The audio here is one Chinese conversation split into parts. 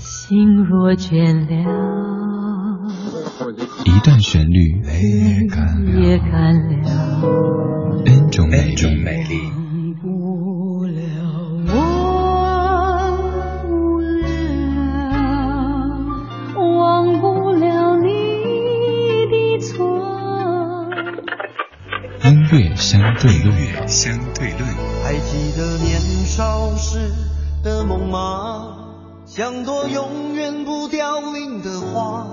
心若倦了，一段旋律泪也干了，N 种美丽。音乐相对论，相对论。还记得年少时的梦吗？像朵永远不凋零的花，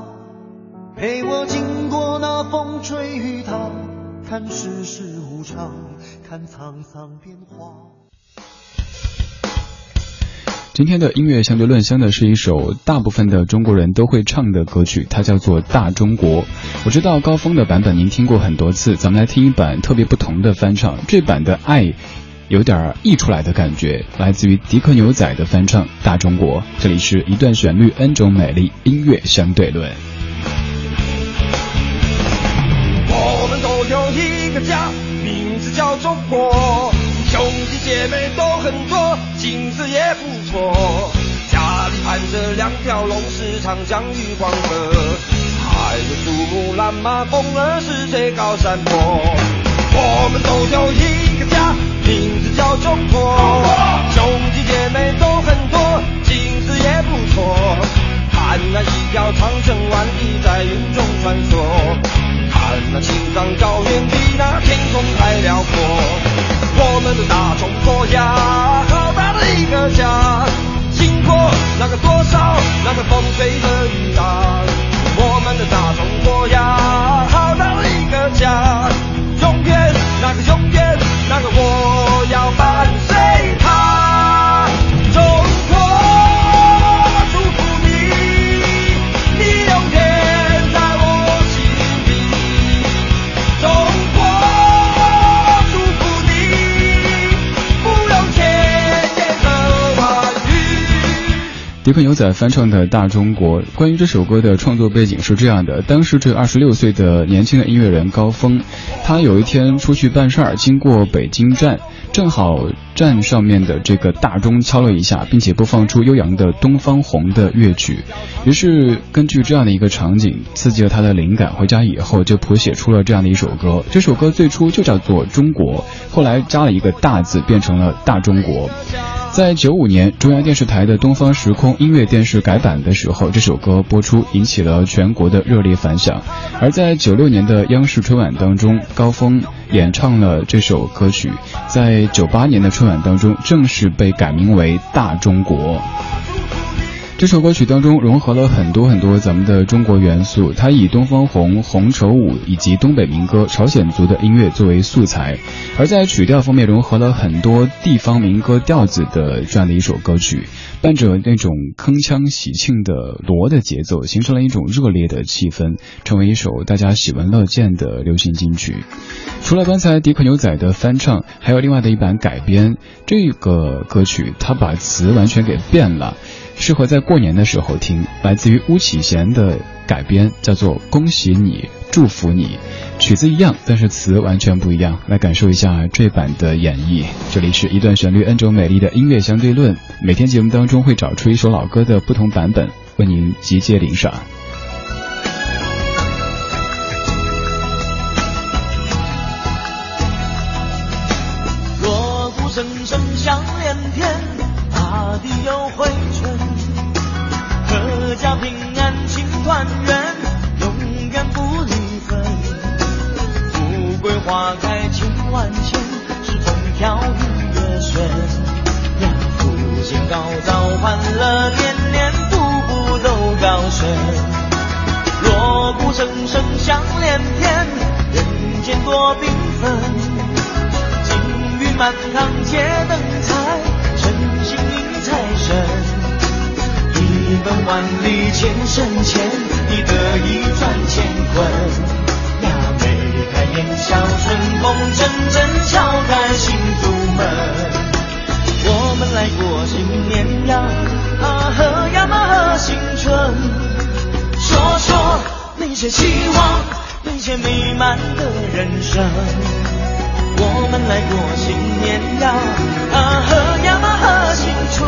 陪我经过那风吹雨打，看世事无常，看沧桑变化。今天的音乐相对论相的是一首大部分的中国人都会唱的歌曲，它叫做《大中国》。我知道高峰的版本您听过很多次，咱们来听一版特别不同的翻唱。这版的爱有点溢出来的感觉，来自于迪克牛仔的翻唱《大中国》。这里是一段旋律，N 种美丽，音乐相对论。我们都有一个家，名字叫中国。兄弟姐妹都很多，景色也不错。家里盘着两条龙，时常讲与黄河，还有珠穆朗玛峰儿是最高山坡。我们都有一个家，叫中国。兄弟姐妹都很多，金子也不错。看那一条长城万里在云中穿梭，迪克牛仔翻唱的《大中国》，关于这首歌的创作背景是这样的：当时这二十六岁的年轻的音乐人高峰，他有一天出去办事儿，经过北京站，正好站上面的这个大钟敲了一下，并且播放出悠扬的《东方红》的乐曲。于是根据这样的一个场景，刺激了他的灵感，回家以后就谱写出了这样的一首歌。这首歌最初就叫做《中国》，后来加了一个大字，变成了《大中国》。在九五年中央电视台的《东方时空》音乐电视改版的时候，这首歌播出引起了全国的热烈反响。而在九六年的央视春晚当中，高峰演唱了这首歌曲，在九八年的春晚当中正式被改名为《大中国》。这首歌曲当中融合了很多很多咱们的中国元素，它以东方红、红绸舞以及东北民歌、朝鲜族的音乐作为素材，而在曲调方面融合了很多地方民歌调子的这样的一首歌曲，伴着那种铿锵喜庆的锣的节奏，形成了一种热烈的气氛，成为一首大家喜闻乐见的流行金曲。除了刚才迪克牛仔的翻唱，还有另外的一版改编，这个歌曲它把词完全给变了。适合在过年的时候听，来自于巫启贤的改编，叫做《恭喜你，祝福你》，曲子一样，但是词完全不一样。来感受一下这版的演绎。这里是一段旋律 N 种美丽的音乐相对论，每天节目当中会找出一首老歌的不同版本，为您集结领赏。锣鼓声声响连天，大地又回春。阖家平安庆团圆，花开千万千，是风调雨乐顺。呀，福星高照，欢乐年年，步步都高升。锣鼓声声响连天，人间多缤纷。金玉满堂皆灯彩，诚心迎财神。一奔万里千胜前，你得意赚乾坤。开眼笑春风阵阵，敲开幸福门。我们来过新年呀，啊呵呀嘛呵新春。说说那些希望，那些美满的人生。我们来过新年呀，啊呵呀嘛呵新春。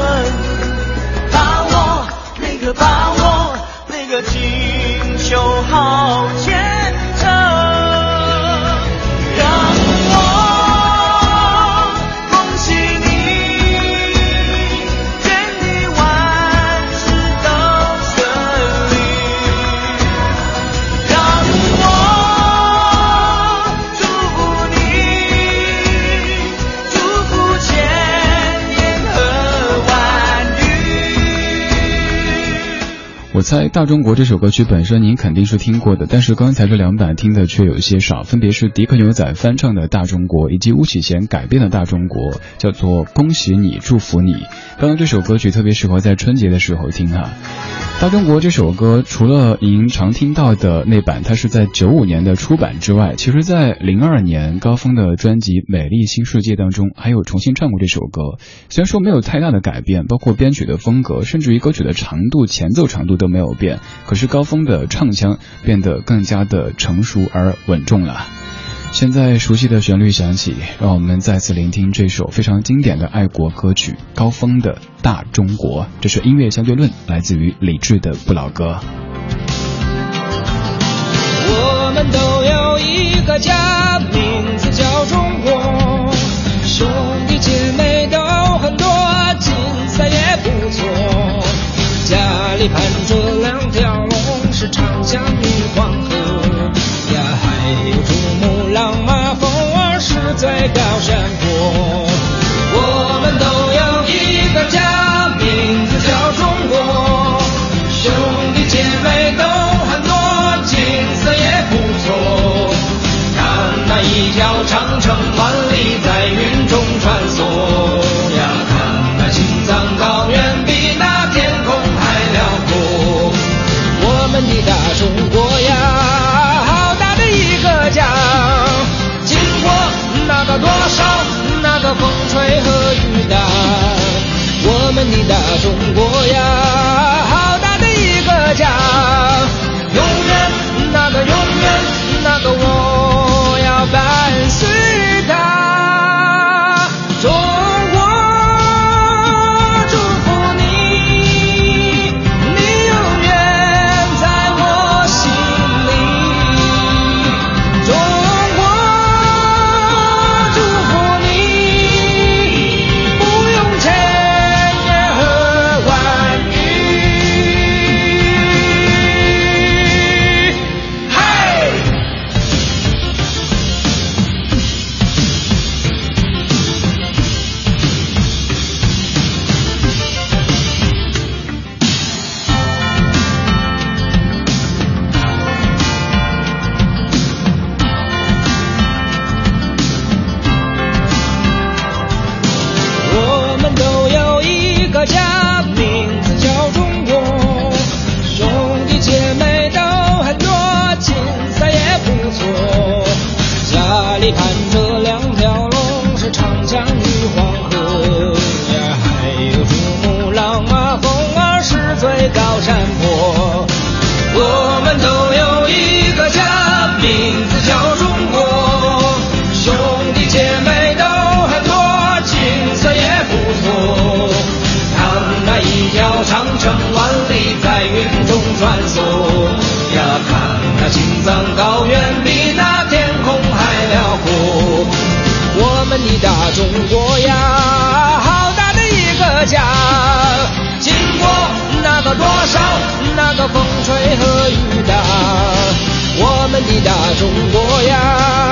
把握。那个把握那个锦绣好猜《大中国》这首歌曲本身您肯定是听过的，但是刚才这两版听的却有些少，分别是迪克牛仔翻唱的《大中国》，以及巫启贤改编的《大中国》，叫做《恭喜你，祝福你》。刚刚这首歌曲特别适合在春节的时候听啊。《大中国》这首歌，除了您常听到的那版，它是在九五年的出版之外，其实在零二年高峰的专辑《美丽新世界》当中，还有重新唱过这首歌。虽然说没有太大的改变，包括编曲的风格，甚至于歌曲的长度、前奏长度都没有变，可是高峰的唱腔变得更加的成熟而稳重了。现在熟悉的旋律响起，让我们再次聆听这首非常经典的爱国歌曲高峰的《大中国》。这是音乐相对论，来自于李志的不老歌。我们都有一个家，名字叫中国，兄弟姐妹都很多，景色也不错。家里盘着两条龙，是长江与黄河吹和雨打。我们的大中国呀，